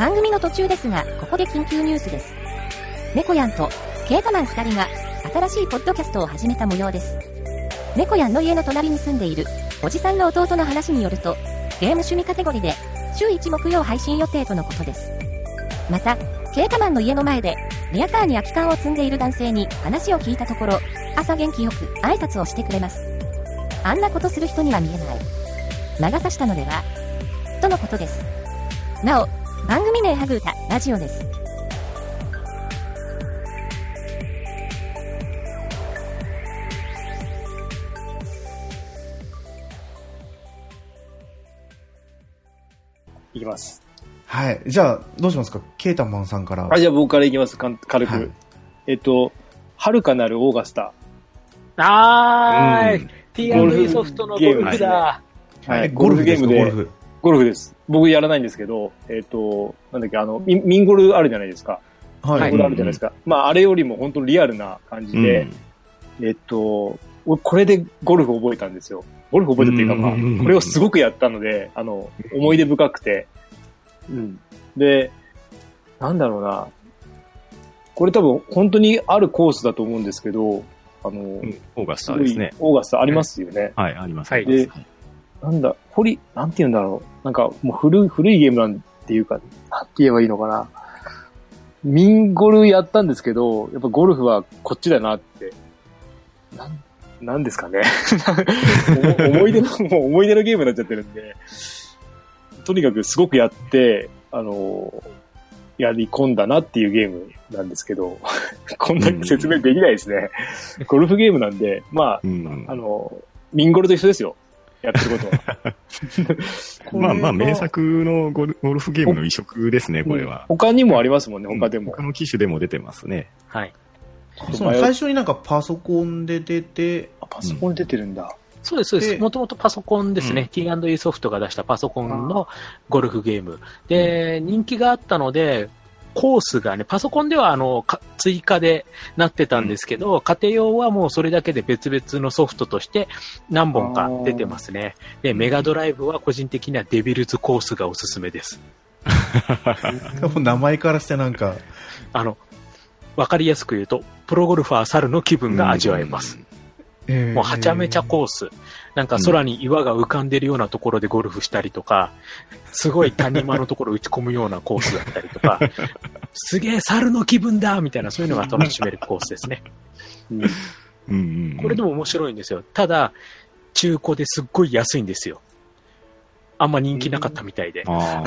番組の途中ですが、ここで緊急ニュースです。猫やんと、ケータマン2人が、新しいポッドキャストを始めた模様です。猫やんの家の隣に住んでいる、おじさんの弟の話によると、ゲーム趣味カテゴリーで、週1木曜配信予定とのことです。また、ケータマンの家の前で、リアカーに空き缶を積んでいる男性に話を聞いたところ、朝元気よく挨拶をしてくれます。あんなことする人には見えない。魔が差したのでは？とのことです。なお、番組名ハグータ、ラジオです。いきます。はい。じゃあ、どうしますか？ケータマンさんから。あ、じゃあ僕からいきます。かん軽く。はいえっと、遥かなるオーガスタ。あーい、うん T&E ソフトのゴルフだ。えはい。ゴルフゲームで。ゴルフ。ゴルフです。僕やらないんですけど、えっと、なんだっけ、あの、ミンゴルあるじゃないですか。はい。ミンゴルあるじゃないですか。まあ、あれよりも本当リアルな感じで、えっと、俺これでゴルフ覚えたんですよ。ゴルフ覚えたっていうか、まあ、うんこれをすごくやったので、あの、思い出深くて。うん。で、なんだろうな。これ多分本当にあるコースだと思うんですけど、あの、うんオーガスターですね。オーガスタありますよね。はい、あります。はいで、なんだ、掘り、なんて言うんだろう。なんかもう古い、古いゲームなんていうか、なんて言えばいいのかな。ミンゴルやったんですけど、やっぱゴルフはこっちだなって。なん、なんですかね。お思い出の、もう思い出のゲームになっちゃってるんで、とにかくすごくやって、あの、やり込んだなっていうゲームなんですけど、こんなに説明できないですね。ゴルフゲームなんで、まあ、うんあの、ミンゴルと一緒ですよ。やってることは。まあまあ、名作作のゴルゴルフゲームの移植ですね、これは。他にもありますもんね、他でも。他の機種でも出てますね。はい。その最初になんかパソコンで出て、あパソコンに出てるんだ。そうです、そうで。ですもともとパソコンですね。T&E ソフトが出したパソコンのゴルフゲーム。で、人気があったので、コースがね、パソコンではあの、か追加でなってたんですけど、家庭用はもうそれだけで別々のソフトとして何本か出てますね。で、メガドライブは個人的にはデビルズコースがおすすめです。もう名前からしてなんか、あの、わかりやすく言うと、プロゴルファー猿の気分が味わえます。えーもうはちゃめちゃコース。なんか空に岩が浮かんでるようなところでゴルフしたりとか、すごい谷間のところ打ち込むようなコースだったりとか、すげえ猿の気分だみたいなそういうのが楽しめるコースですね。うんうんうん。これでも面白いんですよ。ただ、中古ですっごい安いんですよ。あんま人気なかったみたいで。あ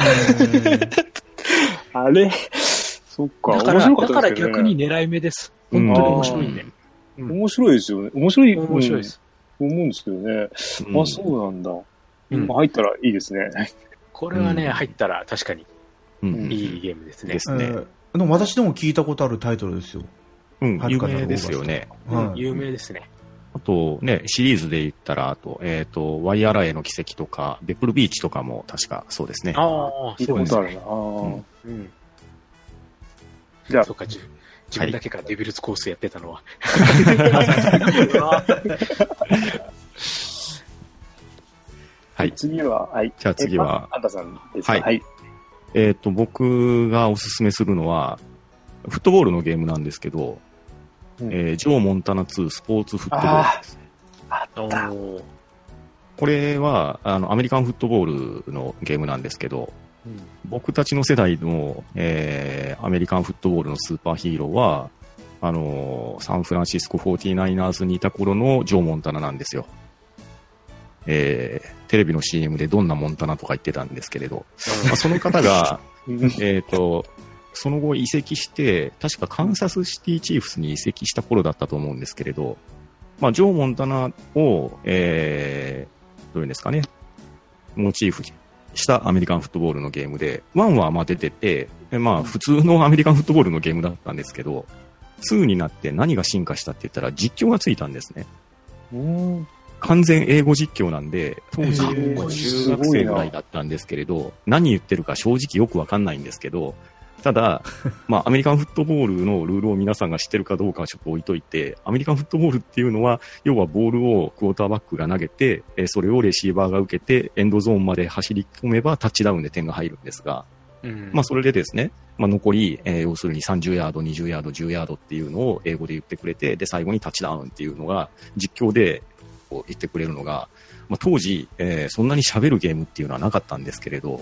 あれ？そっか、だから、面白かだから。逆に狙い目です。本当に面白いね。面白いですよね。面白い。面白いです。うん。思うんですけどね。あ。あ、そうなんだ。うんまあ入ったらいいですね。これはね、うん入ったら確かにうん。いいゲームですねで。すね。えーでも私でも聞いたことあるタイトルですよ。うん、有名ですよね。はい有名ですね。あとね、シリーズで言ったら、あと、えっ、と、ワイアラエの奇跡とか、ベプルビーチとかも確かそうですね。ああ、聞いたことあるな。あーうん。じゃあそうか、自自分だけかデビルズコースやってたのは。はい。次は、はい。じゃあ次はえあんたさんですか？はいはい。えっ、と、僕がおすすめするのは、フットボールのゲームなんですけど、うんえージョー・モンタナ2スポーツフットボールです。あった。これは、あの、アメリカンフットボールのゲームなんですけど、僕たちの世代の、えーアメリカンフットボールのスーパーヒーローは、あのーサンフランシスコ 49ers にいた頃のジョー・モンタナなんですよ。えーテレビの CM でどんなモンタナとか言ってたんですけれど、まあ、その方が、えっと、その後移籍して、確かカンサスシティチーフスに移籍した頃だったと思うんですけれど、まあ、ジョー・モンタナを、えー、どういうんですかね、モチーフにしたアメリカンフットボールのゲームで、1はまあ出てて、でまあ普通のアメリカンフットボールのゲームだったんですけど、2になって何が進化したって言ったら実況がついたんですね。うん。完全英語実況なんで、当時中学生ぐらいだったんですけれど、何言ってるか正直よくわかんないんですけど、ただ、まあ、アメリカンフットボールのルールを皆さんが知ってるかどうかはちょっと置いといて、アメリカンフットボールっていうのは、要はボールをクォーターバックが投げて、えーそれをレシーバーが受けて、エンドゾーンまで走り込めばタッチダウンで点が入るんですが、うんまあ、それでですね、まあ、残り、えー要するに30ヤード、20ヤード、10ヤードっていうのを英語で言ってくれて、で、最後にタッチダウンっていうのが、実況でこう言ってくれるのが、まあ、当時、えーそんなに喋るゲームっていうのはなかったんですけれど、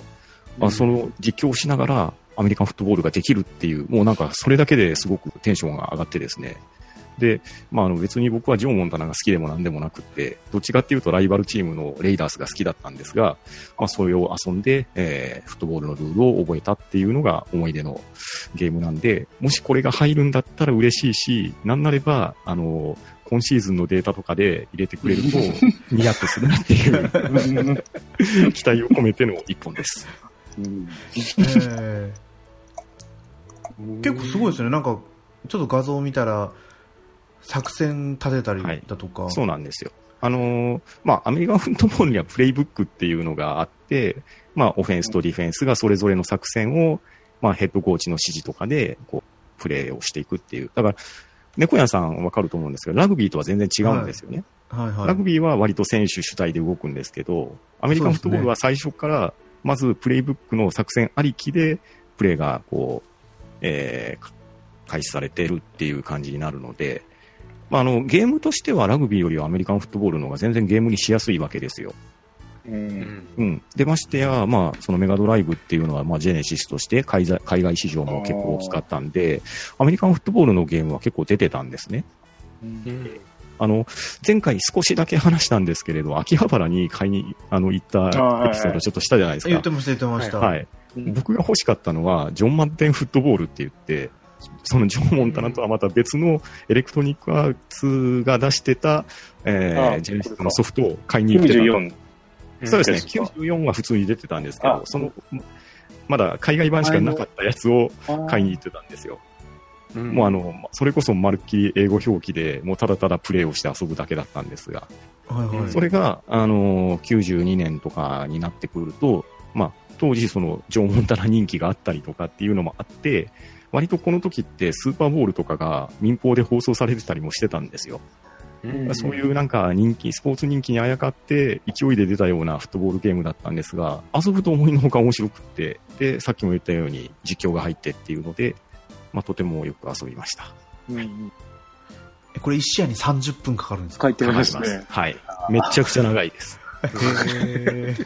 まあ、その実況をしながらアメリカンフットボールができるっていう、もうなんかそれだけですごくテンションが上がってですね、で、まあ、あの別に僕はジョー・モンタナが好きでもなんでもなくって、どっちかっていうとライバルチームのレイダースが好きだったんですが、まあ、それを遊んで、えーフットボールのルールを覚えたっていうのが思い出のゲームなんで、もしこれが入るんだったら嬉しいし、なんなれば、あの、今シーズンのデータとかで入れてくれると、ニヤッとするなっていう期待を込めての一本です。うんえー結構すごいですね。なんか、ちょっと画像を見たら、作戦立てたりだとか。そうなんですよ。あのーまあ、アメリカンフットボールにはプレイブックっていうのがあって、まあ、オフェンスとディフェンスがそれぞれの作戦を、まあ、ヘッドコーチの指示とかで、こう、プレーをしていくっていう。だから、猫屋さんわかると思うんですけど、ラグビーとは全然違うんですよね。はいはい。ラグビーは割と選手主体で動くんですけど、アメリカンフットボールは最初から、まずプレイブックの作戦ありきで、プレーがこう、えー開始されてるっていう感じになるので、まあ、あの、ゲームとしてはラグビーよりはアメリカンフットボールの方が全然ゲームにしやすいわけですよ。ううんんうん。で、ましてや、まあ、そのメガドライブっていうのは、まあ、ジェネシスとして海外海外市場も結構大きかったんで、アメリカンフットボールのゲームは結構出てたんですね。うんあの、前回少しだけ話したんですけれど、秋葉原に買いに、あの、行ったエピソードちょっとしたじゃないですか言って。ました、言ってました。僕が欲しかったのは、ジョン・マッテンフットボールって言って、そのジョン・モンタナとはまた別のエレクトロニックアーツが出してた、えあー、ジェネシスのソフトを買いに行ってた。94。そうですね。ですか94は普通に出てたんですけどあ、その、まだ海外版しかなかったやつを買いに行ってたんですよ。うんもうあの、それこそまるっきり英語表記で、もうただただプレイをして遊ぶだけだったんですが、はいはい。それが、あのー92年とかになってくると、まあ、当時その、ジョン・モンタナ人気があったりとかっていうのもあって、割とこの時ってスーパーボールとかが民放で放送されてたりもしてたんですよ。うんそういうなんか人気、スポーツ人気にあやかって勢いで出たようなフットボールゲームだったんですが、遊ぶと思いのほか面白くって、で、さっきも言ったように実況が入ってっていうので、まあ、とてもよく遊びました。うんえこれ一試合に30分かかるんですか？書いてまますね。はい。めっちゃくちゃ長いです。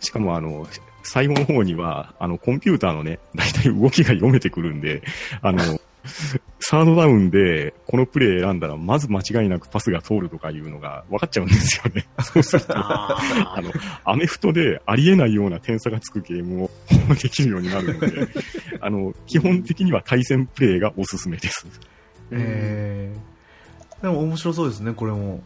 しかもあの、最後の方には、あの、コンピューターのね、大体動きが読めてくるんで、あの、サードダウンで、このプレー選んだら、まず間違いなくパスが通るとかいうのが分かっちゃうんですよね。そうすると、ああの、アメフトでありえないような点差がつくゲームをできるようになるので、あの、基本的には対戦プレーがおすすめです。えーでも面白そうですね、これも。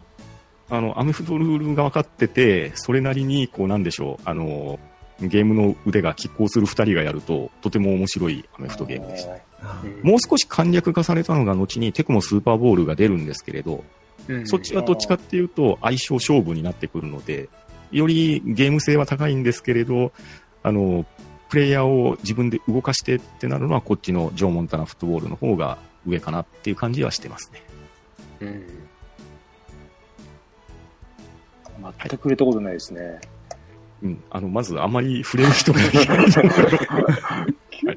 あの、アメフトルールが分かってて、それなりに、こう、なんでしょう、あの、ゲームの腕が拮抗する二人がやると、とても面白いアメフトゲームでした。あもう少し簡略化されたのが後にテクモスーパーボールが出るんですけれど、うん。そっちはどっちかっていうと相性勝負になってくるので、よりゲーム性は高いんですけれど、あの、プレイヤーを自分で動かしてってなるのはこっちのジョー・モンタナフットボールの方が上かなっていう感じはしてますね。うん。全く触れたことないですね。うん。あの、まずあまり触れる人がいない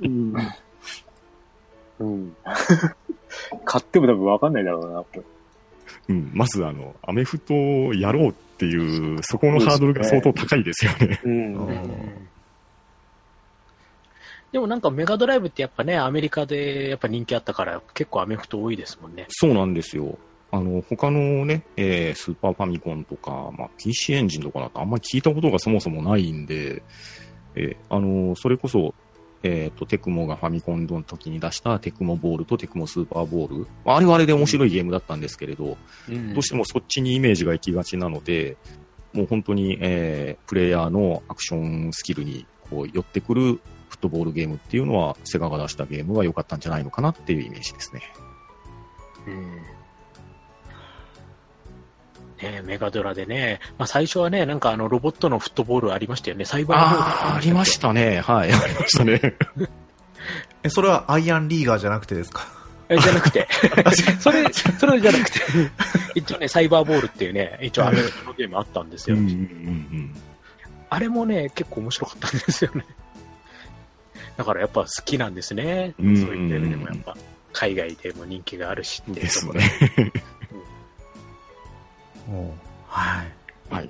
ううん。うん。買っても多分わかんないだろうな、これ。うん。まずあの、アメフトをやろうっていう、そこのハードルが相当高いですよね。うんうんでもなんかメガドライブってやっぱね、アメリカでやっぱ人気あったから結構アメフト多いですもんね。そうなんですよ。あの、他のね、えースーパーファミコンとか、まあ、PC エンジンとかだとあんまり聞いたことがそもそもないんで、えーあの、それこそ、えっ、と、テクモがファミコンの時に出したテクモボールとテクモスーパーボール。あれはあれで面白いゲームだったんですけれど、どうしてもそっちにイメージが行きがちなので、もう本当に、えープレイヤーのアクションスキルにこう寄ってくるフットボールゲームっていうのは、セガが出したゲームが良かったんじゃないのかなっていうイメージですね。うんねメガドラでね、まあ、最初はね、なんかあのロボットのフットボールありましたよね、サイバーボールああ、ありましたね。はい、ありましたね。え、それはアイアンリーガーじゃなくてですか？えじゃなくて、それ、それじゃなくて、一応ね、サイバーボールっていうね、一応アメリカのゲームあったんですよ。うんうんうんあれもね、結構面白かったんですよね。だからやっぱ好きなんですね。うんそういった意味でもやっぱ、海外でも人気があるしっていう。はい。はい。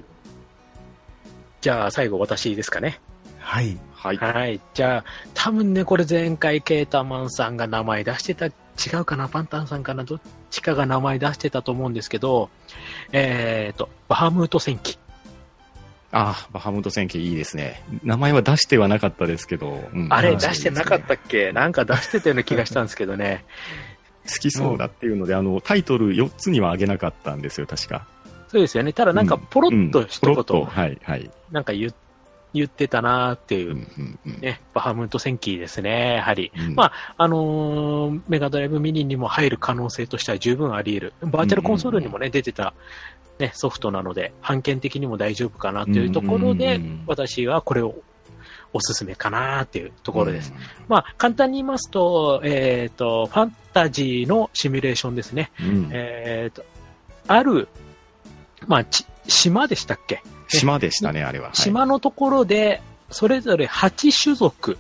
じゃあ最後私ですかね。はい。はい。はい。じゃあ、多分ね、これ前回ケータマンさんが名前出してた、違うかな？パンタンさんかな？どっちかが名前出してたと思うんですけど、えっ、と、バハムート戦記。あバハムート戦記いいですね。名前は出してはなかったですけど。うんあれはい出してなかったっけ？なんか出してたような気がしたんですけどね。好きそうだっていうので、あの、タイトル4つにはあげなかったんですよ、確か。そうですよね。ただなんかポロッと一ポロッと、言、はい、はい。なんか言言ってたなーっていうう、ん、うん、うん。ね、バハムート戦記ですね、やはり。うんまあ、あのーメガドライブミニにも入る可能性としては十分あり得る。バーチャルコンソールにもね、出てた、ね、ソフトなので、判権的にも大丈夫かなというところで、うんうんうん私はこれをおすすめかなっていうところです。。まあ、簡単に言いますと、えっ、と、ファンタジーのシミュレーションですね。うんえっ、と、ある、まあ、ち島でしたっけ？島でしたね、あれは。はい島のところで、それぞれ8種族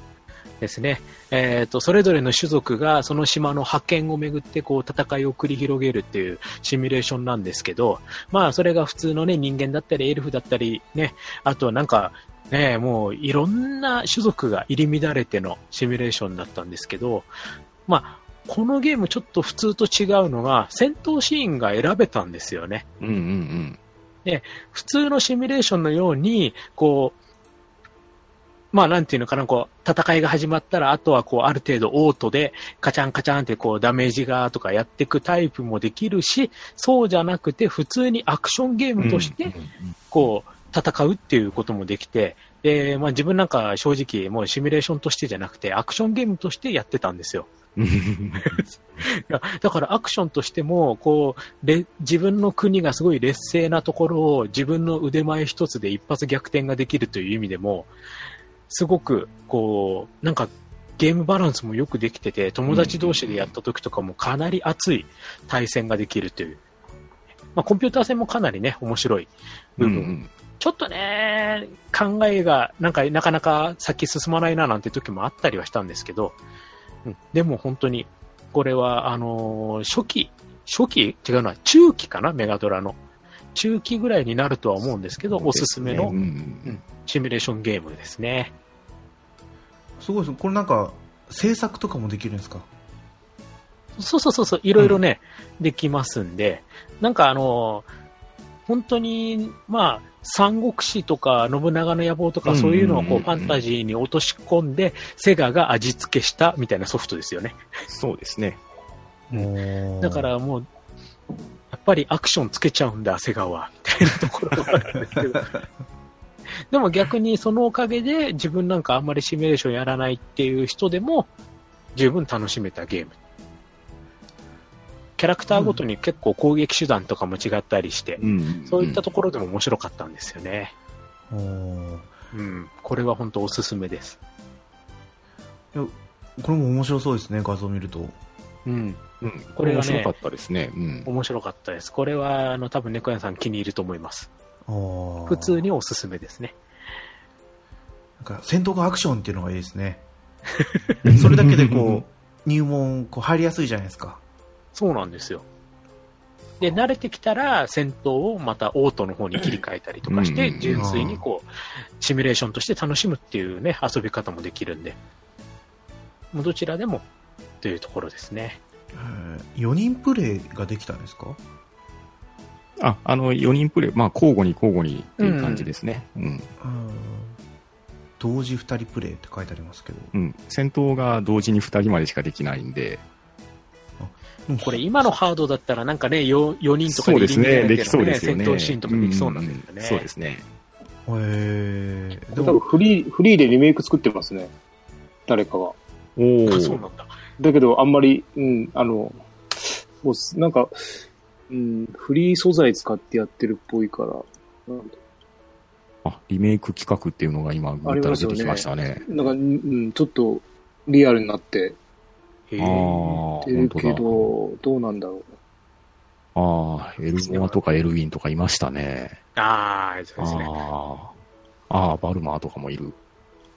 ですね。えっ、と、それぞれの種族がその島の覇権をめぐってこう戦いを繰り広げるっていうシミュレーションなんですけど、まあそれが普通のね人間だったりエルフだったりね、あとはなんかね、もういろんな種族が入り乱れてのシミュレーションだったんですけど、まあこのゲームちょっと普通と違うのが戦闘シーンが選べたんですよね。うん、うん、普通のシミュレーションのように、こう、まあなんていうのかな、こう、戦いが始まったら、あとはこう、ある程度オートで、カチャンカチャンってこう、ダメージがとかやっていくタイプもできるし、そうじゃなくて、普通にアクションゲーうん。ムとしてうん、うんこう、戦うっていうこともできて、で、まあ自分なんか正直もうシミュレーションとしてじゃなくて、アクションゲームとしてやってたんですよ。だからアクションとしても、こう、れ自分の国がすごい劣勢なところを自分の腕前一つで一発逆転ができるという意味でも、すごく、こう、なんかゲームバランスもよくできてて、友達同士でやった時とかもかなり熱い対戦ができるという。まあコンピューター戦もかなりね、面白い部分。うんちょっとね、考えが、なんか、なかなか先進まないななんて時もあったりはしたんですけど、うん、でも本当に、これは、あのー初期、初期違うな、中期かな、メガドラの。中期ぐらいになるとは思うんですけど、おすすめのうんうんシミュレーションゲームですね。すごいですね。これなんか、制作とかもできるんですか？そうそうそうそう、いろいろね、できますんで、なんかあのー本当に、まあ、三国志とか信長の野望とかそういうのをこうファンタジーに落とし込んで、セガが味付けしたみたいなソフトですよね。そうですね。だか、らもう、やっぱりアクションつけちゃうんだ、セガは、みたいなところがあるんですけど。でも逆にそのおかげで自分なんかあんまりシミュレーションやらないっていう人でも十分楽しめたゲーム。キャラクターごとに結構攻撃手段とかも違ったりして、うんそういったところでも面白かったんですよね。おーうん。これは本当おすすめです。いやこれも面白そうですね、画像見ると。うん。うんこれはね面白かったですね。うん面白かったです。これは、あの、多分猫屋さん気に入ると思います。普普通におすすめですね。なんか戦闘がアクションっていうのがいいですね。それだけでこう、入門、こう入りやすいじゃないですか。そうなんですよ。で、慣れてきたら、戦闘をまたオートの方に切り替えたりとかして、うん純粋にこう、シミュレーションとして楽しむっていうね、遊び方もできるんで、もうどちらでもというところですね。4人プレイができたんですか？あ、あの、4人プレイ、まあ、交互に交互にっていう感じですね。うん。うん同時2人プレイって書いてありますけど。うん。戦闘が同時に2人までしかできないんで、これ今のハードだったらなんかね、4, 4人とかそうですね、できそうですよね。戦闘シーンとかできそうなんですよね。うんそうですね。へえ。で多分も、フリー、フリーでリメイク作ってますね。誰かが。おあそうーなんだ。だけど、あんまり、うん、あの、そうっす。なんか、うん、フリー素材使ってやってるっぽいから、あ、リメイク企画っていうのが今、グータラ出てきましたね。なんか、うん、ちょっとリアルになってへああ、ーるけ本当だ。ど、どうなんだろう。ああ、エルモアとかエルウィンとかいましたね。ああ、そうですね。ああ。ああ、バルマーとかもいる。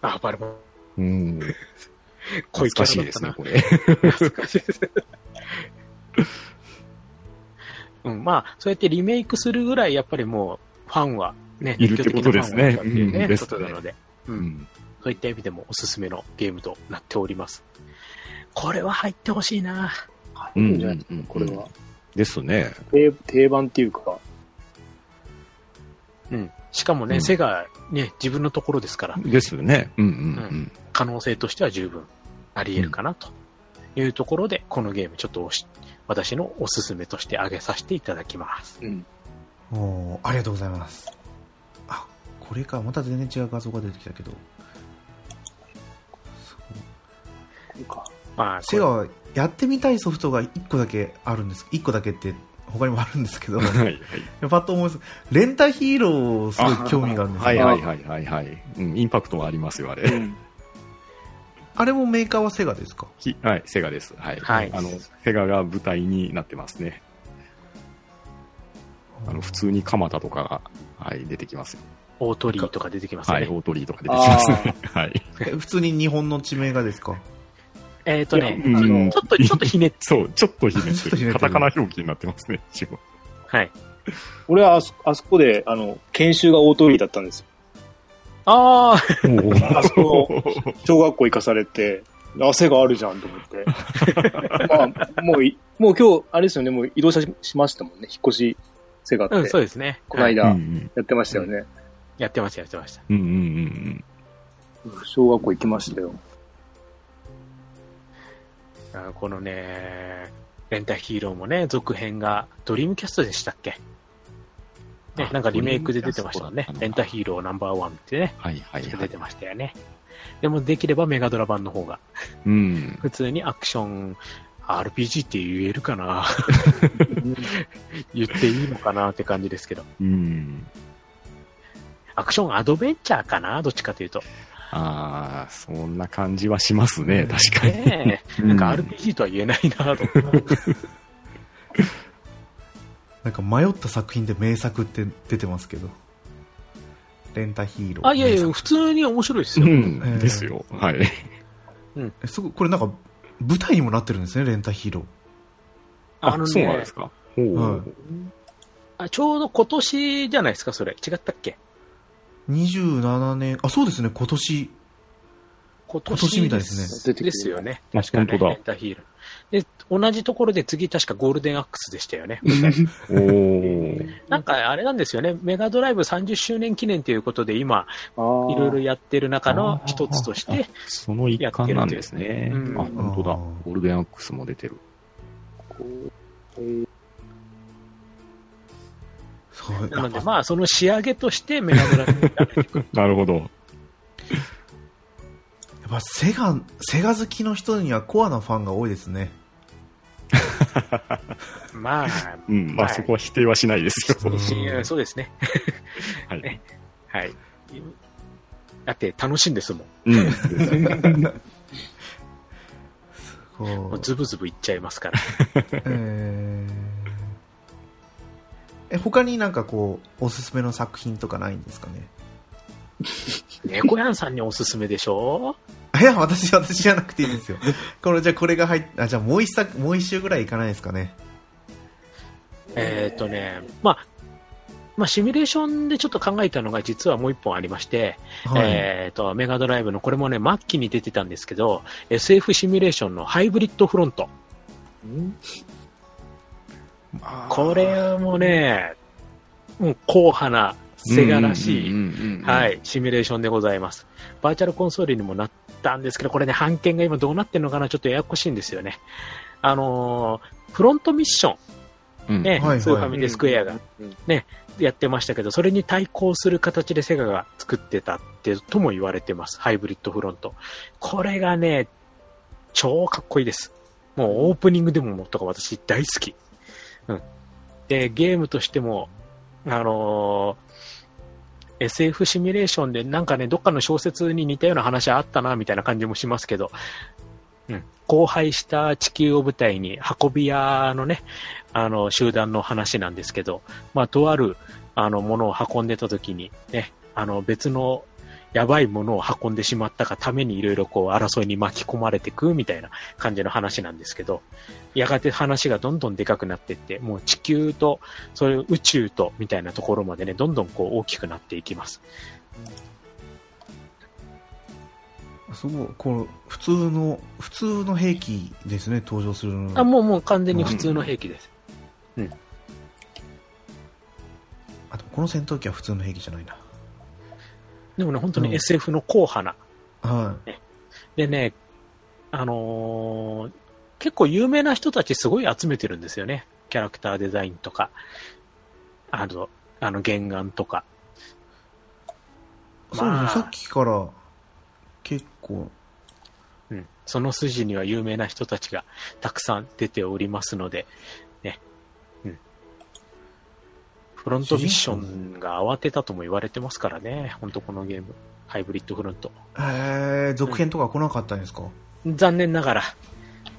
あ、バルマ。うん。懐かしいですね、な。これ。懐かしいです。うん、まあ、そうやってリメイクするぐらい、やっぱりもう、ファンは、ね、いるってことですねことなので、う、うんん。そういった意味でもおすすめのゲームとなっております。これは入ってほしいな。いいんじゃないですか、これは。ですね。定定番っていうか、うん。しかもね、うんセガ、ね、自分のところですから、ですよね。うんうん可能性としては十分あり得るかなというところで、このゲームちょっと私のおすすめとして挙げさせていただきます。うん。おーありがとうございます。あ、これか。また全然違う画像が出てきたけど。そうこれか。まあ、セガはやってみたいソフトが1個だけあるんです。1個だけって他にもあるんですけど、うん。はいはい。パッと思います。レンタヒーローすごい興味があるんですよ。はいはいはいはいはい。うん、インパクトがありますよ、あれ。うん。あれもメーカーはセガですか？ひはい、セガです。はい。はいあの、セガが舞台になってますね。あの、普通に蒲田とかが、はい、出てきますよ。大鳥居とか出てきますよね。はい、大鳥居とか出てきますね。はい。え普通に日本の地名がですか？えっ、とね、ちょっと、ちょっとひねっそう、ちょっとひねってカタカナ表記になってますね、一応。はい。俺はあそあそこで、あの、研修が大通りだったんですよ。ああ、あそこ、小学校行かされて、汗があるじゃんと思って。まあ、もうい、もう今日、あれですよね、もう移動ししましたもんね、引っ越し、セガって。うん、そうですね。はいこの間、やってましたよね。やってました、やってました。うんうんうん小学校行きましたよ。あこのね、レンタヒーローもね、続編がドリームキャストでしたっけ？ね、あなんかリメイクで出てましたもんねレンタヒーローナンバーワンってね、はいはいはい出て。ましたよね。でもできればメガドラ版の方が、うん。普通にアクション、RPG って言えるかな？言っていいのかなって感じですけど。うん。アクションアドベンチャーかな？どっちかというと。ああ、そんな感じはしますね、確かに。ねなんか RPG とは言えないなと。なんか迷った作品で名作って出てますけど。レンタヒーロー。あ、いやいや、普通に面白いですよ。うんえーですよ。はい。えすごいこれなんか舞台にもなってるんですね、レンタヒーロー。あのねそうなんです、か。ほうはいあちょうど今年じゃないですか、それ。違ったっけ？27年、あ、そうですね、今年。今今年みたいですねですよね。あ確かね、本当だレンタヒーロー。で、同じところで次確かゴールデンアックスでしたよね。おーなんかあれなんですよね、メガドライブ30周年記念ということで今、いろいろやってる中の一つとして、その一環なんですね。うねあ、本当だ。うんゴールデンアックスも出てる。えーそうなのでまあその仕上げとしてメガドライブが出てくる。なるほど。やっぱセガ、セガ好きの人にはコアなファンが多いですね。まあ、うん。まあ、はいそこは否定はしないですよ。うんしそうですね。はい。ねはい。だって楽しいんですもん。うん。こもううズブズブいっちゃいますから。えーえ、他になんかこう、おすすめの作品とかないんですかね？猫やんさんにおすすめでしょ？いや、私、私じゃなくていいですよ。これ、じゃあこれが入っあ、じゃあもう一作、もう一周ぐらいいかないですかね？えっ、とね、まあ、まあ、シミュレーションでちょっと考えたのが実はもう一本ありまして、はい。えっ、と、メガドライブのこれもね、末期に出てたんですけど、SF シミュレーションのハイブリッドフロント。これもね、もう硬派なセガらしい、いはい、シミュレーションでございます。バーチャルコンソールにもなったんですけど、これね、版権が今どうなってるのかな、ちょっとややこしいんですよね。あのーフロントミッション、うん。ね、スーファミでスクエアがうんやってましたけど、それに対抗する形でセガが作ってたってとも言われてます。ハイブリッドフロント。これがね、超かっこいいです。もうオープニングでもとか私大好き。うん。で、ゲームとしても、あのー SF シミュレーションでなんかね、どっかの小説に似たような話あったな、みたいな感じもしますけど、うん。荒廃した地球を舞台に運び屋のね、あの、集団の話なんですけど、まあ、とある、あの、ものを運んでた時に、ね、あの別のやばいものを運んでしまったがためにいろいろこう争いに巻き込まれてくみたいな感じの話なんですけど、やがて話がどんどんでかくなっていって、もう地球と、そういう宇宙とみたいなところまでね、どんどんこう大きくなっていきます。すごい、この普通の、普通の兵器ですね、登場するの。あ、もうもう完全に普通の兵器です。うん。うん、あ、でもこの戦闘機は普通の兵器じゃないな。でもね、本当に SF の硬派な。はい、でね、あのー、結構有名な人たちすごい集めてるんですよね。キャラクターデザインとか、あの、あの原案とか。そうね、さっきから結構。うん。その筋には有名な人たちがたくさん出ておりますので、フロントミッションが慌てたとも言われてますからね。本当このゲーム。ハイブリッドフロント。へえ、続編とか来なかったんですか、うん、残念ながら、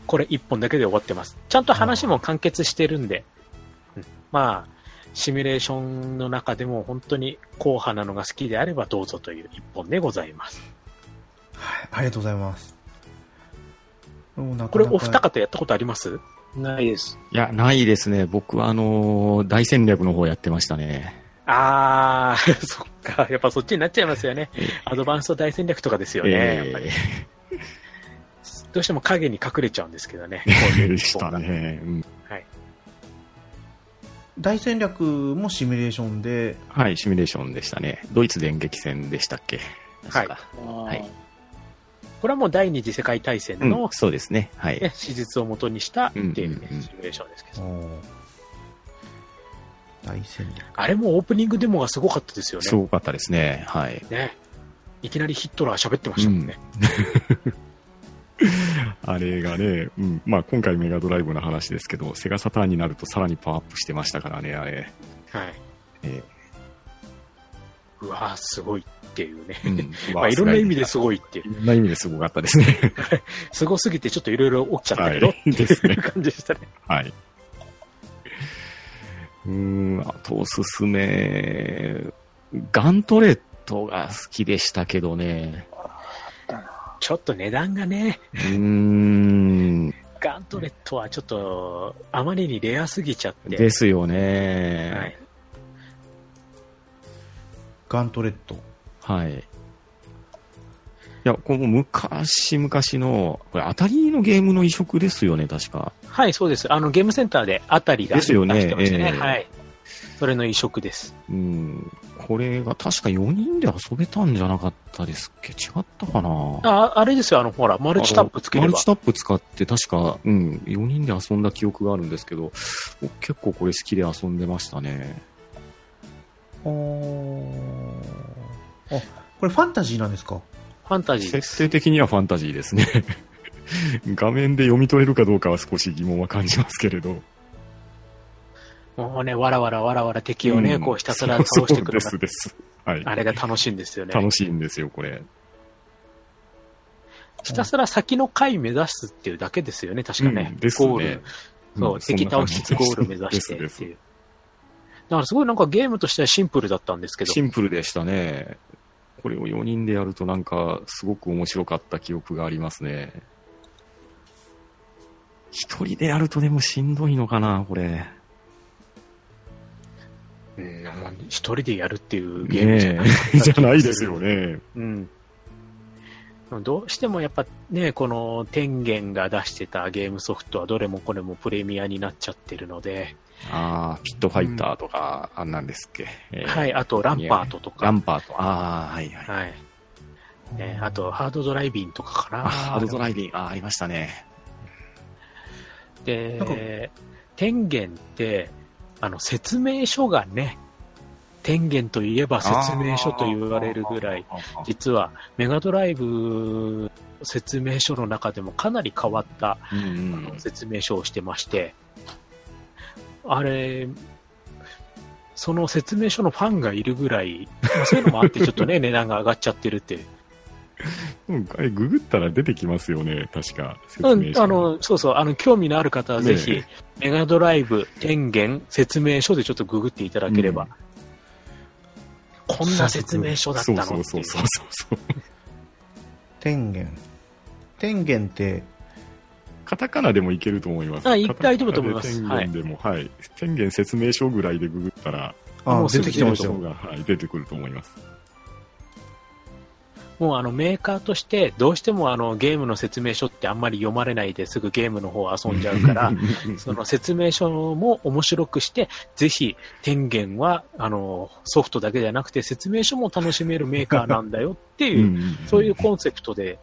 これ一本だけで終わってます。ちゃんと話も完結してるんで、うん、まあ、シミュレーションの中でも本当に硬派なのが好きであればどうぞという一本でございます。はい、ありがとうございます。これお二方やったことあります？ないです。いや、ないですね。僕はあのー、大戦略の方やってましたね。あー、そっか。やっぱそっちになっちゃいますよね。アドバンスト大戦略とかですよね、えー、やっぱり。どうしても影に隠れちゃうんですけどね。でしたね。うん、はい。大戦略もシミュレーションではい、シミュレーションでしたね。ドイツ電撃戦でしたっけ？はい。はい。これはもう第二次世界大戦の、うん、そうですね。はい。史実をもとにしたっていう、ね、シミュレーションですけど。大戦略。あれもオープニングデモがすごかったですよね。すごかったですね。はい。ね。いきなりヒットラー喋ってましたもんね。うん あれがね、うん、まあ今回メガドライブの話ですけど、セガサターンになるとさらにパワーアップしてましたからね、あれ。はい。えー、うわすごいっていうね。うん、まあいろんな意味ですごいっていう。いろんな意味ですごかったですね。すごすぎてちょっといろいろ起きちゃったけど、はい、っていう感じでしたね。はい。うん、あとおすすめ、ガントレットが好きでしたけどね。ちょっと値段がね。うーん。ガントレットはちょっと、あまりにレアすぎちゃって。ですよね。はい。ガントレット。はい。いや、この昔々の、これ、当たりのゲームの移植ですよね、確か。はい、そうです。あの、ゲームセンターで当たりがですよね。えー、はい。それの移植です。うん。これが確か4人で遊べたんじゃなかったですっけ？違ったかな？あ、あれですよ、あの、ほら、マルチタップつければ。マルチタップ使って確か、うん、4人で遊んだ記憶があるんですけど、結構これ好きで遊んでましたね。これファンタジーなんですか？ファンタジー設定的にはファンタジーですね。画面で読み取れるかどうかは少し疑問は感じますけれど。もうね、わらわらわらわら敵をね、うん、こうひたすら倒してくる。そうです。はい。あれが楽しいんですよね。楽しいんですよ、これ。ひたすら先の回目指すっていうだけですよね、確かね。うん、ですね。ゴール。そう、うん、敵倒しつつゴール目指してっていう。だからすごいなんかゲームとしてはシンプルだったんですけど。シンプルでしたね。これを4人でやるとなんかすごく面白かった記憶がありますね。一人でやるとでもしんどいのかな、これ。うん、一人でやるっていうゲームじゃない、ね、じゃないですよね。うん。どうしてもやっぱね、この天元が出してたゲームソフトはどれもこれもプレミアになっちゃってるので。ああ、ピットファイターとか、あんなんですっけ、えー、はい、あとランパートとか。ランパート、ああ、はいはい。はい。ね、あと、ハードドライビンとかかな。ハードドライビン、ああ、ありましたね。で、天元って、あの、説明書がね、天元といえば説明書と言われるぐらい、実はメガドライブ説明書の中でもかなり変わった、説明書をしてまして、あれ、その説明書のファンがいるぐらい、そういうのもあってちょっとね、値段が上がっちゃってるって。うん、あれ、ググったら出てきますよね、確か。うん、あの、そうそう、あの、興味のある方はぜひ、ね、メガドライブ、天元、説明書でちょっとググっていただければ、うん、こんな説明書だったのそうそうそうそうそう。天元。天元って、カタカナでもいけると思います。あい大丈夫と思います天元でも、はい。天元説明書ぐらいでググったら、あもう出てきてましたはい、出てくると思います。もうあのメーカーとして、どうしてもあのゲームの説明書ってあんまり読まれないですぐゲームの方を遊んじゃうから、その説明書も面白くして、ぜひ天元はあのソフトだけじゃなくて説明書も楽しめるメーカーなんだよっていう、んそういうコンセプトで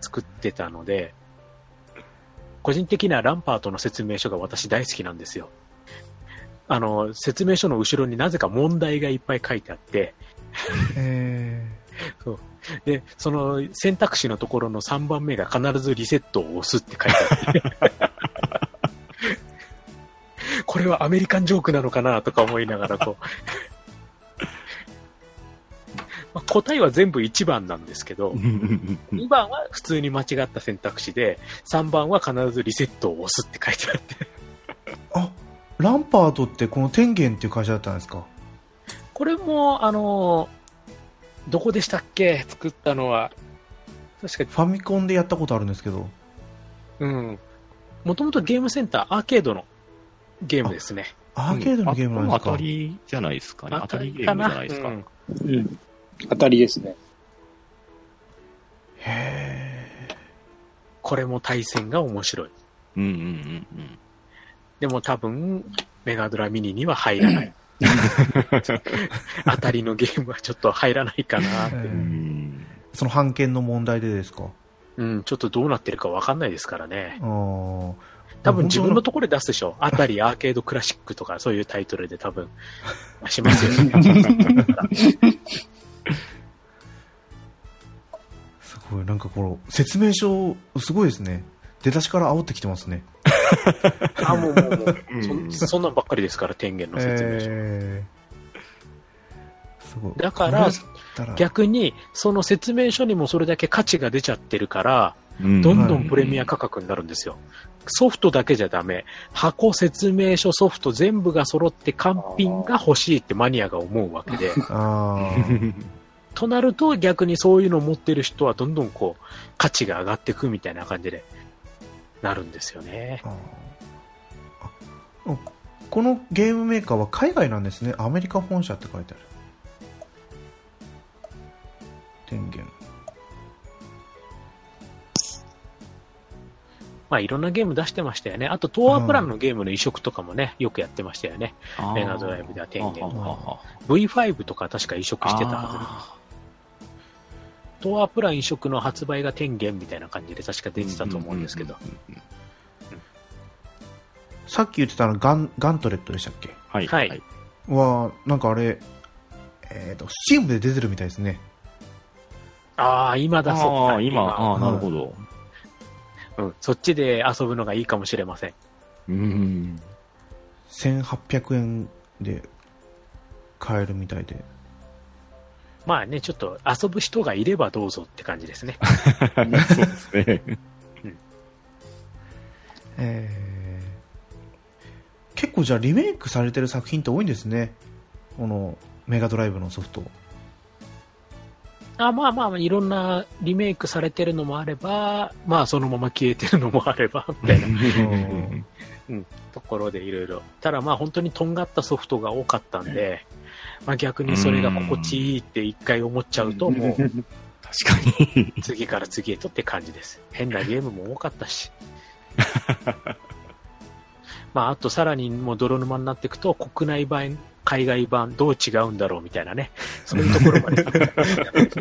作ってたので、個人的にはランパートの説明書が私大好きなんですよ。あの、説明書の後ろになぜか問題がいっぱい書いてあって、えで、その選択肢のところの3番目が必ずリセットを押すって書いてあって、これはアメリカンジョークなのかなとか思いながらこう、まあ答えは全部1番なんですけど、2番は普通に間違った選択肢で、3番は必ずリセットを押すって書いてあって、ー、あ、ランパートってこの天元っていう会社だったんですか？これも、あの、どこでしたっけ？作ったのは。確か、ファミコンでやったことあるんですけど。うん。もともとゲームセンター、アーケードのゲームですね。アーケードのゲームなんですか、当たりじゃないですかね。当たりゲームじゃないですか。うんうん。当たりですね。へこれも対戦が面白い。うんうんうんうん。でも多分、メガドラミニには入らない。当たりのゲームはちょっと入らないかなって。えーうんその判権の問題でですか？うん、ちょっとどうなってるかわかんないですからね多分自分のところで出すでしょ。あたりアーケードクラシックとかそういうタイトルで多分、しますよね。すごい、なんかこの説明書、すごいですね。出だしから煽ってきてますね。あ、もうもうもう、うんそそんなんばっかりですから、天元の説明書。えー。だから逆に、その説明書にもそれだけ価値が出ちゃってるから、うんどんどんプレミア価格になるんですよ。ソフトだけじゃダメ。箱、説明書、ソフト全部が揃って完品が欲しいってマニアが思うわけで。となると逆にそういうのを持ってる人はどんどんこう価値が上がっていくみたいな感じでなるんですよね。あーあこのゲームメーカーは海外なんですね。アメリカ本社って書いてある。電源。まあいろんなゲーム出してましたよね。あと東亜プランのゲームの移植とかもね、よくやってましたよね。メガドライブでは天元あ V5 とか確か移植してたはずあ東亜プラン移植の発売が天元みたいな感じで確か出てたと思うんですけど。さっき言ってたのガン、ガントレットでしたっけ？はい。はいは、なんかあれ、えっ、と、スチームで出てるみたいですね。ああ、今だそっか。ああ、今、ああ、なるほど。うん、そっちで遊ぶのがいいかもしれません。うん。1800円で買えるみたいで。まあね、ちょっと遊ぶ人がいればどうぞって感じですね。そうですね。えー結構じゃあリメイクされてる作品って多いんですね。このメガドライブのソフト。あまあまあ、いろんなリメイクされてるのもあれば、まあそのまま消えてるのもあれば、みたいなうんところでいろいろ。ただまあ本当にとんがったソフトが多かったんで、まあ逆にそれが心地いいって一回思っちゃうと、もう確かに。次から次へとって感じです。変なゲームも多かったし。まああとさらにもう泥沼になっていくと、国内版、海外版どう違うんだろうみたいなね、そういうところまでやる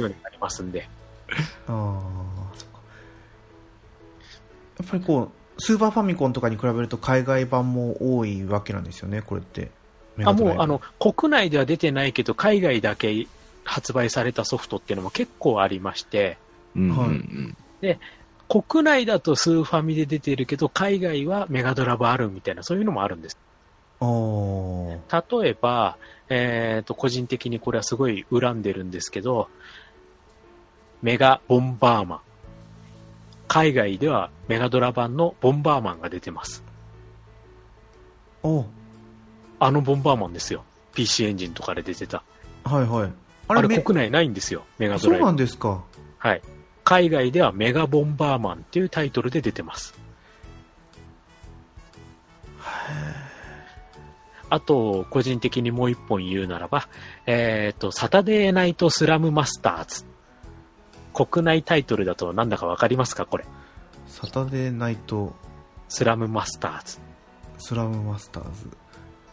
ようになりますんで。あーそっかやっぱりこう、スーパーファミコンとかに比べると海外版も多いわけなんですよね、これって。メあもうあの国内では出てないけど、海外だけ発売されたソフトっていうのも結構ありまして、うんはいうん国内だとスーファミで出てるけど、海外はメガドラブあるみたいな、そういうのもあるんです。例えば、えっ、と、個人的にこれはすごい恨んでるんですけど、メガボンバーマン。海外ではメガドラ版のボンバーマンが出てます。おあのボンバーマンですよ。PC エンジンとかで出てた。はいはい。あれめ国内ないんですよ、メガドそうなライブ。んですか。はい。海外ではメガボンバーマンっていうタイトルで出てます。あと、個人的にもう一本言うならば、えっ、と、サタデーナイトスラムマスターズ。国内タイトルだとなんだかわかりますか？これ。サタデーナイトスラムマスターズ。スラムマスターズ。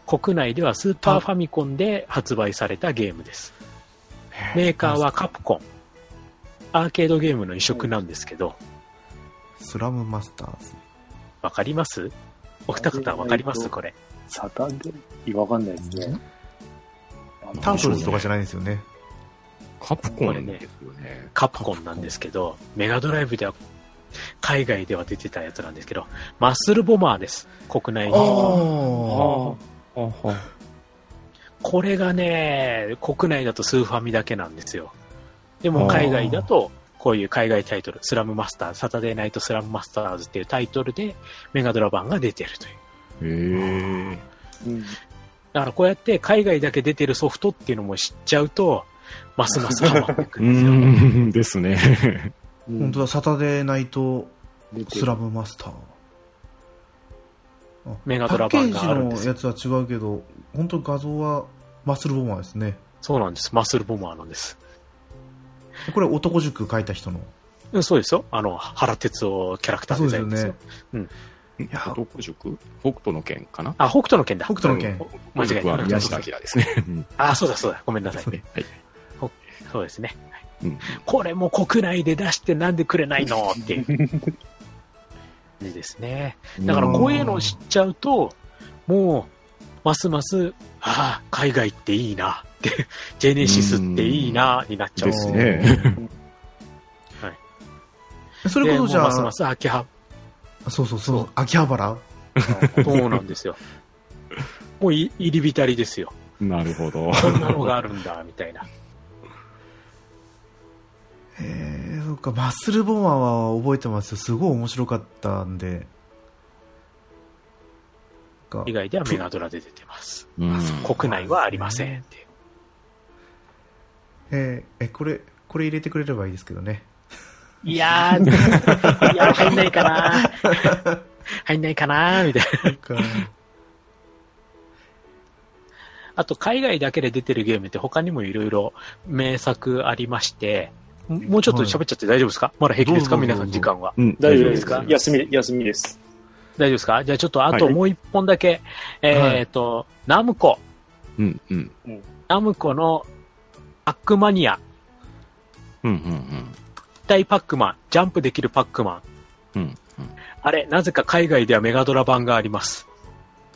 国内ではスーパーファミコンで発売されたゲームです。メーカーはカプコン。アーケードゲームの移植なんですけど、スラムマスターズ。わかります？お二方わかります？これ。サタデーわかんないですね。タートルズとかじゃないんですよね。カプコンですよね。カプコンなんですけど、メガドライブでは、海外では出てたやつなんですけど、マッスルボマーです。国内に。これがね、国内だとスーファミだけなんですよ。でも海外だと、こういう海外タイトル、スラムマスターズ、サタデーナイトスラムマスターズっていうタイトルでメガドラ版が出てるという。へえ。うんだからこうやって海外だけ出てるソフトっていうのも知っちゃうと、ますますハマってくうるんですよ。ーん、ですね。うん本当だ、サタデーナイトスラムマスター。あメガドラ版があるんですよパッケージのやつは違うけど、本当に画像はマッスルボマーですね。そうなんです。マッスルボマーなんです。これ男塾書いた人の。うんそうですよ。あの、原哲夫キャラクターデザインですよ。いや男塾？北斗の剣かな？あ、北斗の剣だ。北斗の剣。間違えた宮下明ですね。うんあ、そうだそうだ。ごめんなさい。はい。ほそうですね。うんこれも国内で出してなんでくれないの？っていう感じですね。だからこういうのを知っちゃうと、もう、ますます、ああ、海外っていいなって、ジェネシスっていいなになっちゃうんでですすね。それこそじゃあ、ますます秋葉、そうそうそう、秋葉原？そうなんですよ。もうい入り浸りですよ。なるほど。こんなのがあるんだ、みたいな。えー、そっか、マッスルボマーは覚えてますよ。すごい面白かったんで。か以外ではメガドラで出てます。うん国内はありませんって。えーえ、これ、これ入れてくれればいいですけどね。いやー、いやー入んないかな入んないかなみたいな。あと、海外だけで出てるゲームって他にもいろいろ名作ありまして、もうちょっと喋っちゃって大丈夫ですか？まだ平気ですか？皆さん時間は。うん大丈夫でですか休み、休みです。大丈夫ですか？じゃあちょっとあとはいもう一本だけ、えっ、と、ナムコ。うん、うん。ナムコのパックマニア。うん、うん、一体パックマン。ジャンプできるパックマン。うん。うん。あれ、なぜか海外ではメガドラ版があります。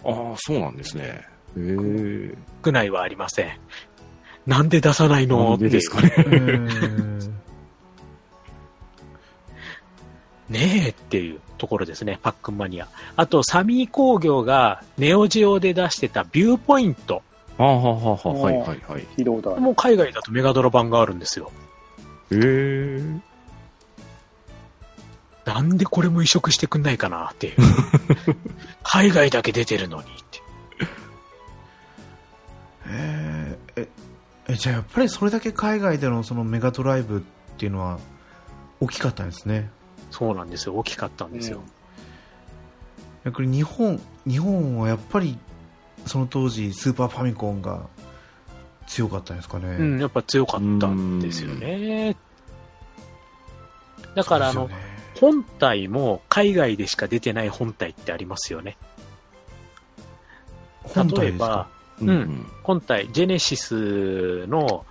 ああ、そうなんですね。へえ。国内はありません。なんで出さないの？なんでですかね。ねえっていうところですね、パックンマニア。あと、サミー工業がネオジオで出してたビューポイント。ああ、ははは、はい、はい、はい。聞いたことある。もう海外だとメガドラ版があるんですよ。へえ。なんでこれも移植してくんないかなっていう。海外だけ出てるのにって。えーええじゃあやっぱりそれだけ海外でのそのメガドライブっていうのは大きかったんですねそうなんですよ。大きかったんですよ。逆に日本日本はやっぱりその当時スーパーファミコンが強かったんですかね、うん、やっぱ強かったんですよね。だから、あの本体も海外でしか出てない本体ってありますよね。本体ですか？うんん。本体、ジェネシスの、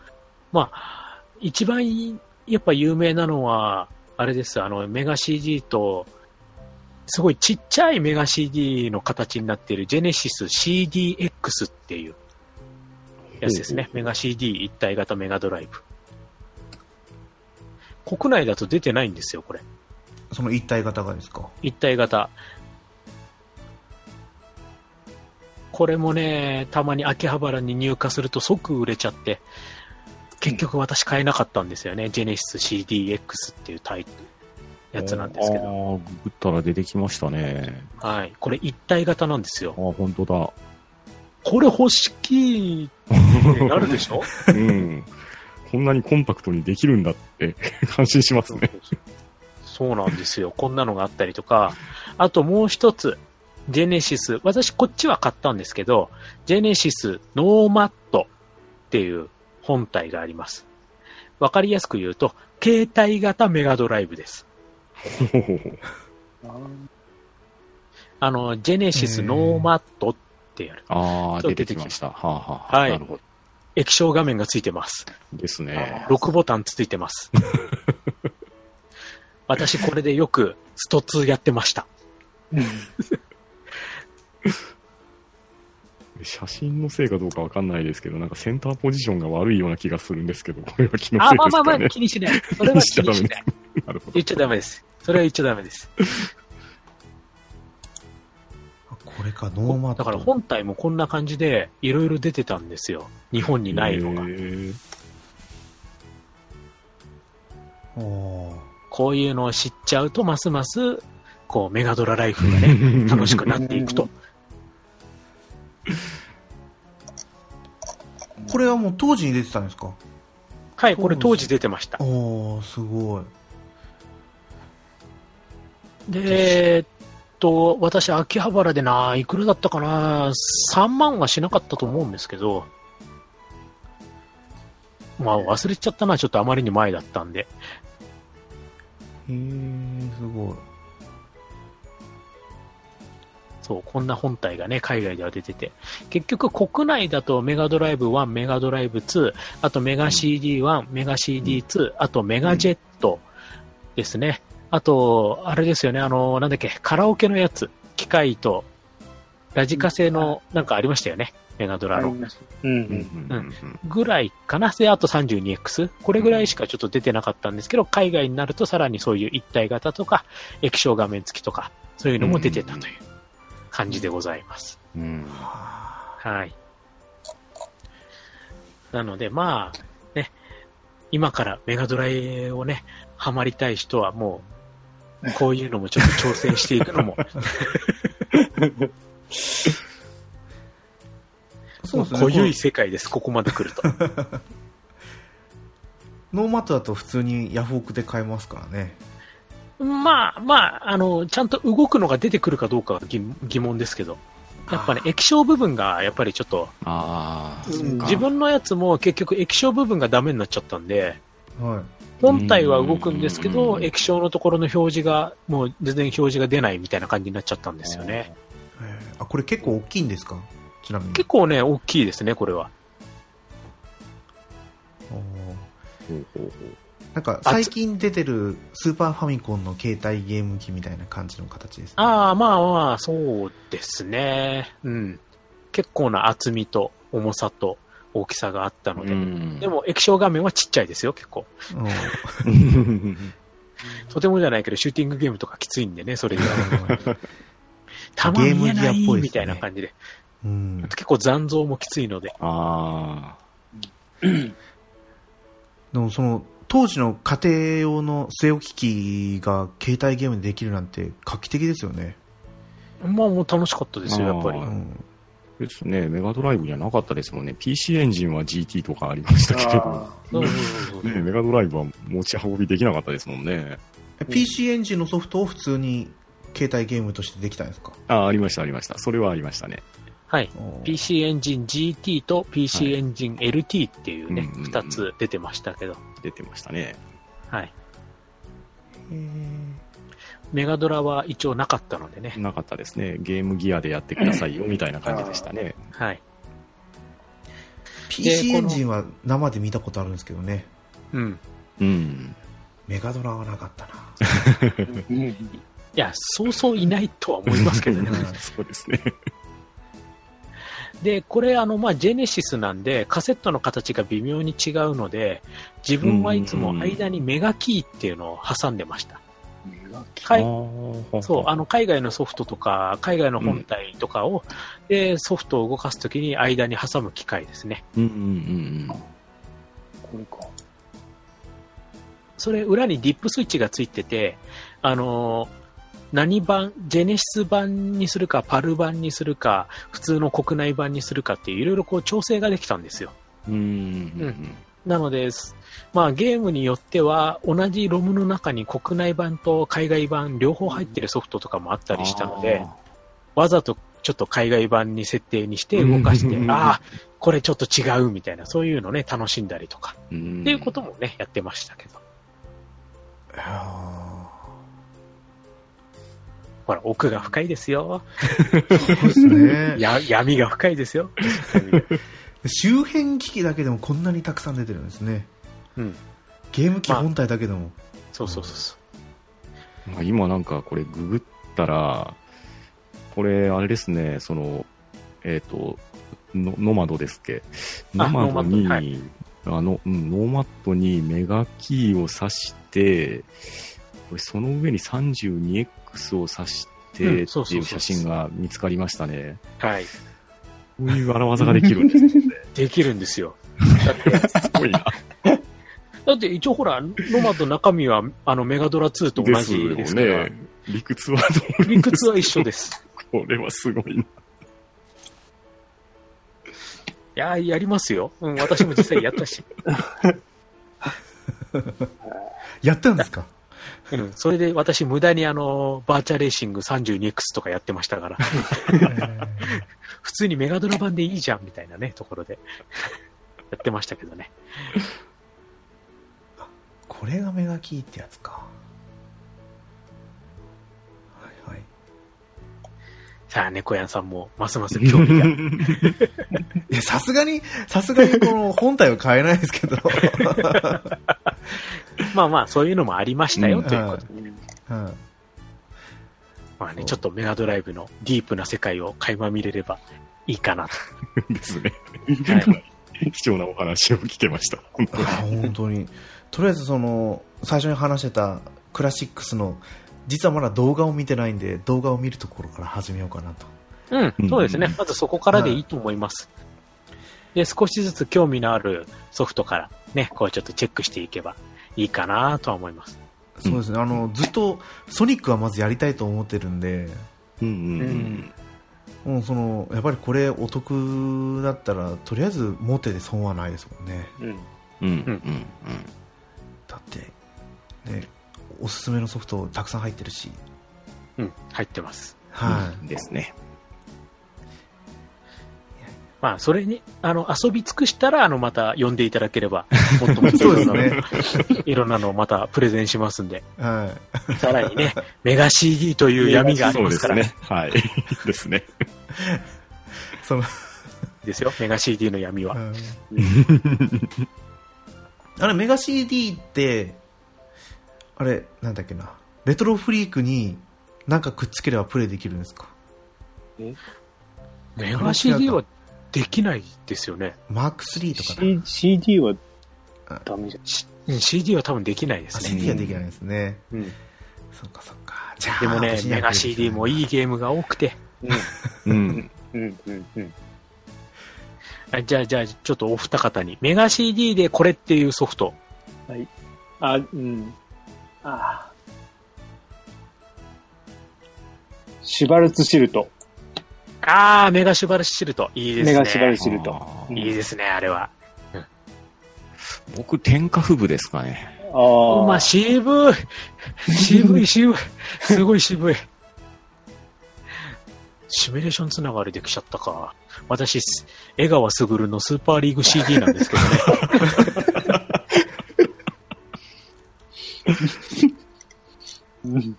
まあ、一番やっぱ有名なのは、あれです、あの、メガ CD と、すごいちっちゃいメガ CD の形になっているジェネシス CDX っていうやつですね。メガ CD 一体型メガドライブ。国内だと出てないんですよ、これ。その一体型がですか？一体型。これもね、たまに秋葉原に入荷すると即売れちゃって、結局私買えなかったんですよね。ジェネシス CDX っていうタイプ、やつなんですけああ、ど。ググったら出てきましたね。はい。これ一体型なんですよ。ああ、本当だ。これ欲しきってなるでしょ？うん。こんなにコンパクトにできるんだって 感心しますね。そうなんですよ。こんなのがあったりとか、あともう一つ、ジェネシス、私こっちは買ったんですけど、ジェネシスノーマットっていう本体があります。わかりやすく言うと、携帯型メガドライブです。あの、ジェネシスノーマットってやる。ああ、出てきました。はあ、はあ、はいなるほど。液晶画面がついてます。ですね。6ボタンついてます。私これでよくスト2やってました。写真のせいかどうかわかんないですけど、なんかセンターポジションが悪いような気がするんですけど、これは気のあ、せいまあまあまあ、ですかね。気にしない。それは気にしない。なるほど言っ。ちゃダメです。それは言っちゃダメです。あ これか、ノーマット。だから本体もこんな感じで、いろいろ出てたんですよ。日本にないのが。こういうのを知っちゃうと、ますます、こう、メガドラライフがね、楽しくなっていくと。これはもう当時に出てたんですか？はい、これ当時出てました。おー、すごい。で、えーっと、私、秋葉原でな、いくらだったかな、3万はしなかったと思うんですけど、まあ忘れちゃったな、ちょっとあまりに前だったんで。へー、すごい。そう、こんな本体がね、海外では出てて。結局国内だとメガドライブ1、メガドライブ2、あとメガ CD1、メガ CD2、あとメガジェットですね。あと、あれですよね、あの、なんだっけ、カラオケのやつ、機械と、ラジカセのなんかありましたよね、メガドラの。うんぐらいかな？で、あと 32X。これぐらいしかちょっと出てなかったんですけど、海外になるとさらにそういう一体型とか、液晶画面付きとか、そういうのも出てたという感じでございます。うんはい。なので、まあ、ね、今からメガドライをね、ハマりたい人はもう、こういうのもちょっと挑戦していくのも、そうですね。濃ゆい世界です、ここまで来ると。ノーマットだと普通にヤフオクで買えますからね。まあまあ、あの、ちゃんと動くのが出てくるかどうかは疑疑問ですけど、やっぱね、液晶部分がやっぱりちょっと、ああ、うん。そっか。自分のやつも結局液晶部分がダメになっちゃったんで、はい。本体は動くんですけうど、ん。液晶のところの表示が、もう全然表示が出ないみたいな感じになっちゃったんですよね。えー。あ、これ結構大きいんですか？ちなみに。結構ね、大きいですね、これは。ほうほうほうなんか最近出てるスーパーファミコンの携帯ゲーム機みたいな感じの形ですね。ああ、まあまあ、そうですね。うん。結構な厚みと重さと大きさがあったので。うんでも液晶画面はちっちゃいですよ、結構。うん とてもじゃないけど、シューティングゲームとかきついんでね、それでは。弾見えなゲームギアっいぽいみたいな感じで。うん結構残像もきついので。あでもその当時の家庭用の据え置き機が携帯ゲームでできるなんて画期的ですよね。まあもう楽しかったですよ、やっぱり。うんあ。ですね、メガドライブにはなかったですもんね。PC エンジンは GT とかありましたけど、メガドライブは持ち運びできなかったですもんね。え PC エンジンのソフトを普通に携帯ゲームとしてできたんですか？ああ、ありました、ありました。それはありましたね。はい。PC エンジン GT と PC エンジン LT っていうね、うんうんうん二、つ出てましたけど。出てましたね。はい。メガドラは一応なかったのでね。なかったですね。ゲームギアでやってくださいよ、みたいな感じでしたね。はい。PC エンジンは生で見たことあるんですけどね。うん。うん。メガドラはなかったな。う んいや、そうそういないとは思いますけどね。そうですね。で、これあの、まあ、ジェネシスなんで、カセットの形が微妙に違うので、自分はいつも間にメガキーっていうのを挟んでました。はい。そう、あの、海外のソフトとか、海外の本体とかを、で、ソフトを動かすときに間に挟む機械ですね。うんうんうんこれか。それ、裏にディップスイッチがついてて、あの、何版、ジェネシス版にするか、パル版にするか、普通の国内版にするかっていう、いろいろこう調整ができたんですよ。うん。なので、すまあゲームによっては同じロムの中に国内版と海外版両方入ってるソフトとかもあったりしたので、わざとちょっと海外版に設定にして動かしてう、んああ、これちょっと違うみたいな、そういうのね、楽しんだりとか、っていうこともね、やってましたけど。あほら、奥が深いですよ。ーそうですね。や闇が深いですよ。周辺機器だけでもこんなにたくさん出てるんですね。うん。ゲーム機本体だけでも。そうそうそうそう。まあ今なんかこれググったら、これあれですね、その、えっ、と、ノノマドですっけ？あノマドに、ノマドはいあの、うん、ノーマットにメガキーを挿して、これその上に 32X を挿してうんっていう写真が見つかりましたね。はい。こういう荒技ができるんですよね。できるんですよ。すごいな。だって一応ほら、ノマド中身はあのメガドラ2と同じですから、ね。理屈はどう理屈は一緒です。これはすごいな。いやー、やりますよ。うん、私も実際やったし。やったんですか？うん、それで私無駄にあの、バーチャレーシング 32X とかやってましたから、普通にメガドラ版でいいじゃんみたいなね、ところで。やってましたけどね。これがメガキーってやつか。はいはい。さあ、猫やんさんもますます興味が。いや、さすがに、さすがにこの本体は買えないですけど。まあまあ、そういうのもありましたよ、うんということで。はいまあね、ちょっとメガドライブのディープな世界を垣間見れればいいかなと。ですね。はい、貴重なお話を聞けました。本当にあ本当に。とりあえずその、最初に話してたクラシックスの、実はまだ動画を見てないんで、動画を見るところから始めようかなと。うん、そうですね。まずそこからでいいと思います。で、少しずつ興味のあるソフトからね、こうちょっとチェックしていけばいいかなとは思います。そうですね。あの、ずっと、ソニックはまずやりたいと思ってるんで、うんうんもうその、やっぱりこれお得だったら、とりあえず持ってて損はないですもんね。うん。うん。うんうんだって、ね、おすすめのソフトたくさん入ってるし。うん、入ってます。はい、うん。ですね。まあ、それに、あの、遊び尽くしたら、あの、また呼んでいただければ、もっともっといそうろんなの、ですね。いろんなのをまたプレゼンしますんで、はい。さらにね、メガ CD という闇がありそうまから、ですすね。はい。ですね。その、ですよ、メガ CD の闇は。うんあれ、メガ CD って、あれ、なんだっけな、レトロフリークになんかくっつければプレイできるんですか？メガ CD はできないですよね。マーク3とかだ。C- CD はダメじゃん。しうん CD は多分できないであすね。CD はできないですね。うん。そっかそっか。じゃあ、でもねメガ CD もいいゲームが多くて、うん。うん。うん。うん。あじゃあ、じゃあ、ちょっとお二方に、メガ CD でこれっていうソフト、あ、うん。ああ。シュバルツシルト。あー、メガシュバルシルト、いいですね。メガシュバルシルト。いいですね、あれは。僕、天下不部ですかね。ああ。まあ、渋い。渋い、渋い。すごい渋い。シミュレーションつながりできちゃったか。私、江川卓のスーパーリーグ CD なんですけどね。う ん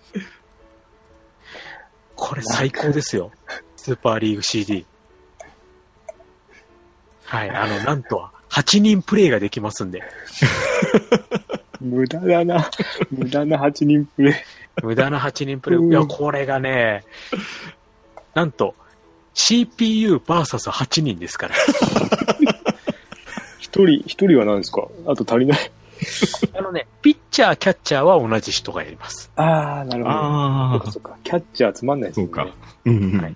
これ最高ですよ。スーパーリーグ CD。はい、あの、なんと、8人プレイができますんで。無駄だな。無駄な8人プレイ。無駄な8人プレイ。うんいや、これがね、なんと、CPU vs8 人ですから。一人、一人は何ですか？あと足りない。あのね、ピッチャー、キャッチャーは同じ人がやります。ああ、なるほど。そあっかそっか。キャッチャーつまんないですね。そうか。うんはい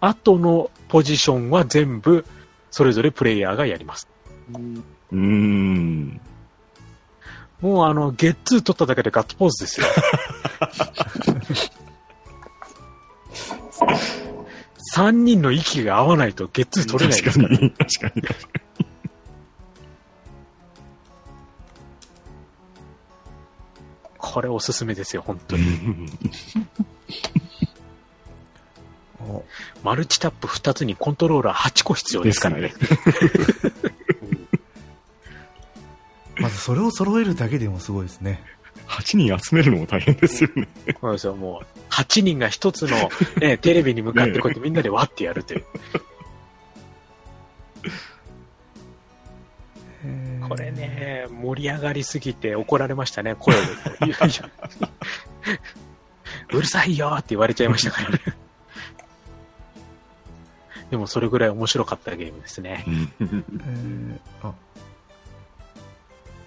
あとのポジションは全部、それぞれプレイヤーがやります。うん。もうあの、ゲッツー取っただけでガッツポーズですよ。3人の息が合わないとゲッツー取れないですから、ね、確かに。確かに。これおすすめですよ、本当に。おマルチタップ2つにコントローラー8個必要ですからね。まずそれを揃えるだけでもすごいですね。8人集めるのも大変ですよね。そうですよ、もう、8人が1つの、ね、テレビに向かってこうやってみんなでわってやるという。これね、盛り上がりすぎて怒られましたね、声で。うるさいよって言われちゃいましたからね。でもそれぐらい面白かったゲームですね。えーあ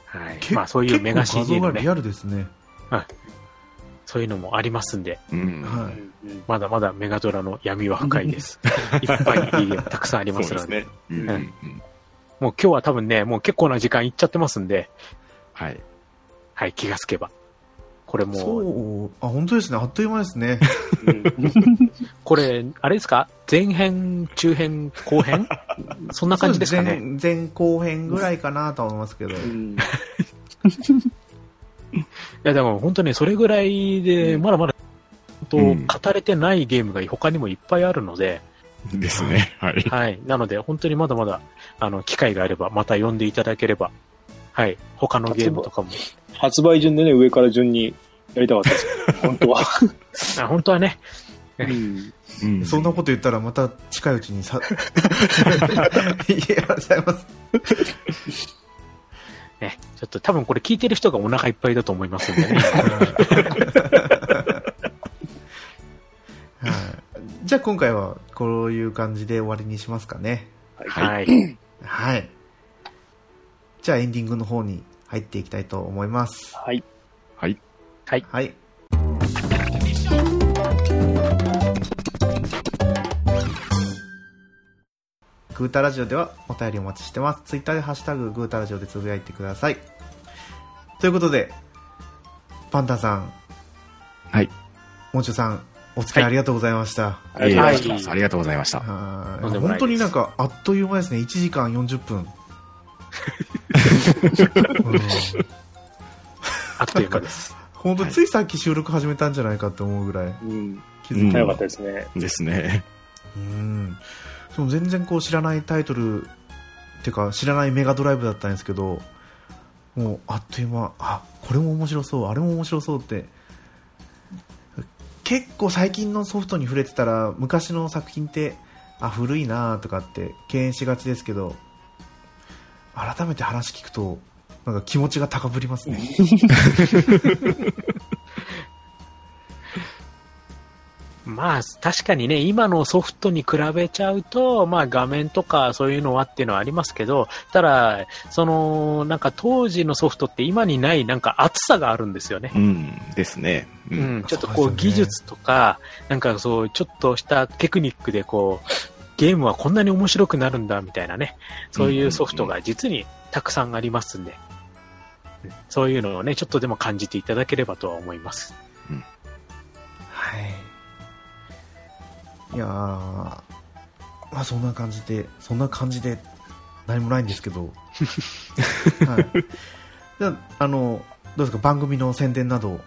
はい。けまあそういうメガ結構 CD のねリ、アルですね。そういうのもありますんで、うんはい。まだまだメガドラの闇は深いです。いっぱいいいゲームたくさんありますので。そうですね。うんうんうんもう今日は多分ね、もう結構な時間いっちゃってますんで、はい。はい、気がつけば。これもう、そう、あ、本当ですね。あっという間ですね。これ、あれですか？前編、中編、後編？そんな感じですかね。前前後編ぐらいかなとは思いますけど。うんいや、でも本当にそれぐらいで、まだまだ、とうん語れてないゲームが他にもいっぱいあるので、ですね。はい。はい。なので、本当にまだまだ、あの、機会があれば、また呼んでいただければ、はい。他のゲームとかも。発売順でね、上から順にやりたかったですよ。本当は。あ本当はね、うんうんそんなこと言ったらまた近いうちにさ、いや、ございます。ね、ちょっと多分これ聞いてる人がお腹いっぱいだと思いますんでね。はいじゃあ今回はこういう感じで終わりにしますかね。はい。はい。じゃあエンディングの方に入っていきたいと思います。はい。はい。はい。はい。グータラジオではお便りお待ちしてます。ツイッターでハッシュタググータラジオでつぶやいてください。ということで、パンタンさん、はい。もうちょさん、お付き合いありがとうございました。ありがとうございありがとうございました。本当になんかあっという間ですね。1時間40分。う んあっという間です。本当ついさっき収録始めたんじゃないかって思うぐらいうん。気づいた早かったですね。ですね。うんその全然こう知らないタイトルってか知らないメガドライブだったんですけどもうあっという間あこれも面白そうあれも面白そうって結構最近のソフトに触れてたら昔の作品ってあ古いなとかって敬遠しがちですけど改めて話聞くとなんか気持ちが高ぶりますね。まあ、確かにね、今のソフトに比べちゃうと、まあ画面とかそういうのはっていうのはありますけど、ただ、その、なんか当時のソフトって今にないなんか厚さがあるんですよね。うん。ですね。う。うんん、ちょっとこうね技術とか、なんかそう、ちょっとしたテクニックでこう、ゲームはこんなに面白くなるんだみたいなね、そういうソフトが実にたくさんありますんで、うんそういうのをね、ちょっとでも感じていただければとは思います。はい。いやー、まあそんな感じで、そんな感じで何もないんですけど、はい。じゃあ、あの、どうですか、番組の宣伝など、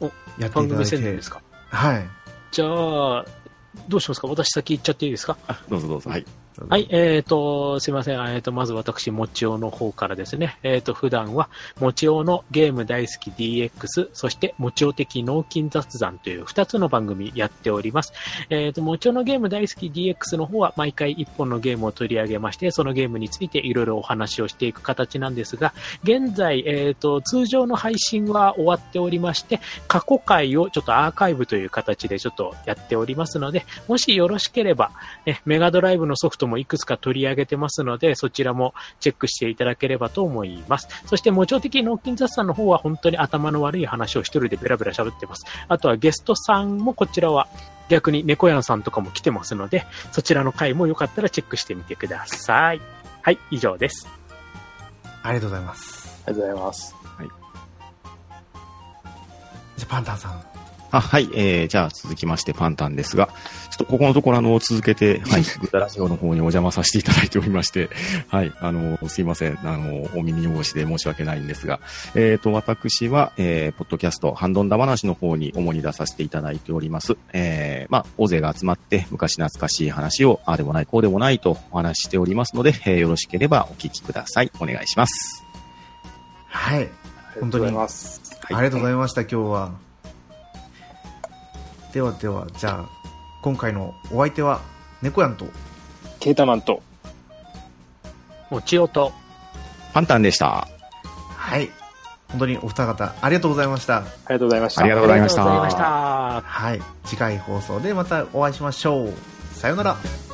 おやっていた番組だいて宣伝です、か？はい。じゃあ、どうしますか？私先行っちゃっていいですか？あ、どうぞどうぞ。はい。はい、えっ、と、すいません。えっ、と、まず私、もちおの方からですね。えっ、と、普段は、もちおのゲーム大好き DX、そして、もちお的脳筋雑談という2つの番組やっております。えっ、と、もちおのゲーム大好き DX の方は、毎回1本のゲームを取り上げまして、そのゲームについていろいろお話をしていく形なんですが、現在、えっ、と、通常の配信は終わっておりまして、過去回をちょっとアーカイブという形でちょっとやっておりますので、もしよろしければ、ね、メガドライブのソフトもいくつか取り上げてますので、そちらもチェックしていただければと思います。そして、もちろん的脳筋雑談の方は本当に頭の悪い話を一人でベラベラ喋ってます。あとはゲストさんもこちらは逆に猫やんさんとかも来てますので、そちらの回もよかったらチェックしてみてください。はい、以上です。ありがとうございます。ありがとうございます。じゃあ、パンタンさん、あ、はい、えー、じゃあ続きましてパンタンですが、ちょっとここのところあの、続けて、はい、グタラジオの方にお邪魔させていただいておりまして、はい、あの、すいません、あの、お耳汚しで申し訳ないんですが、えっ、と、私は、えー、ポッドキャスト、ハンドンダ話の方に主に出させていただいております。えー、まあ、大勢が集まって、昔懐かしい話を、ああでもない、こうでもないとお話ししておりますので、えー、よろしければお聞きください。お願いします。はい。本当にありがとうございます。はいありがとうございました、今日は。ではでは、じゃあ、今回のお相手は、猫やんと、ケータマンと、もちおと、パンタンでした。はい。本当にお二方、ありがとうございました。ありがとうございました。ありがとうございましたありがとうございました。はい。次回放送でまたお会いしましょう。さようなら。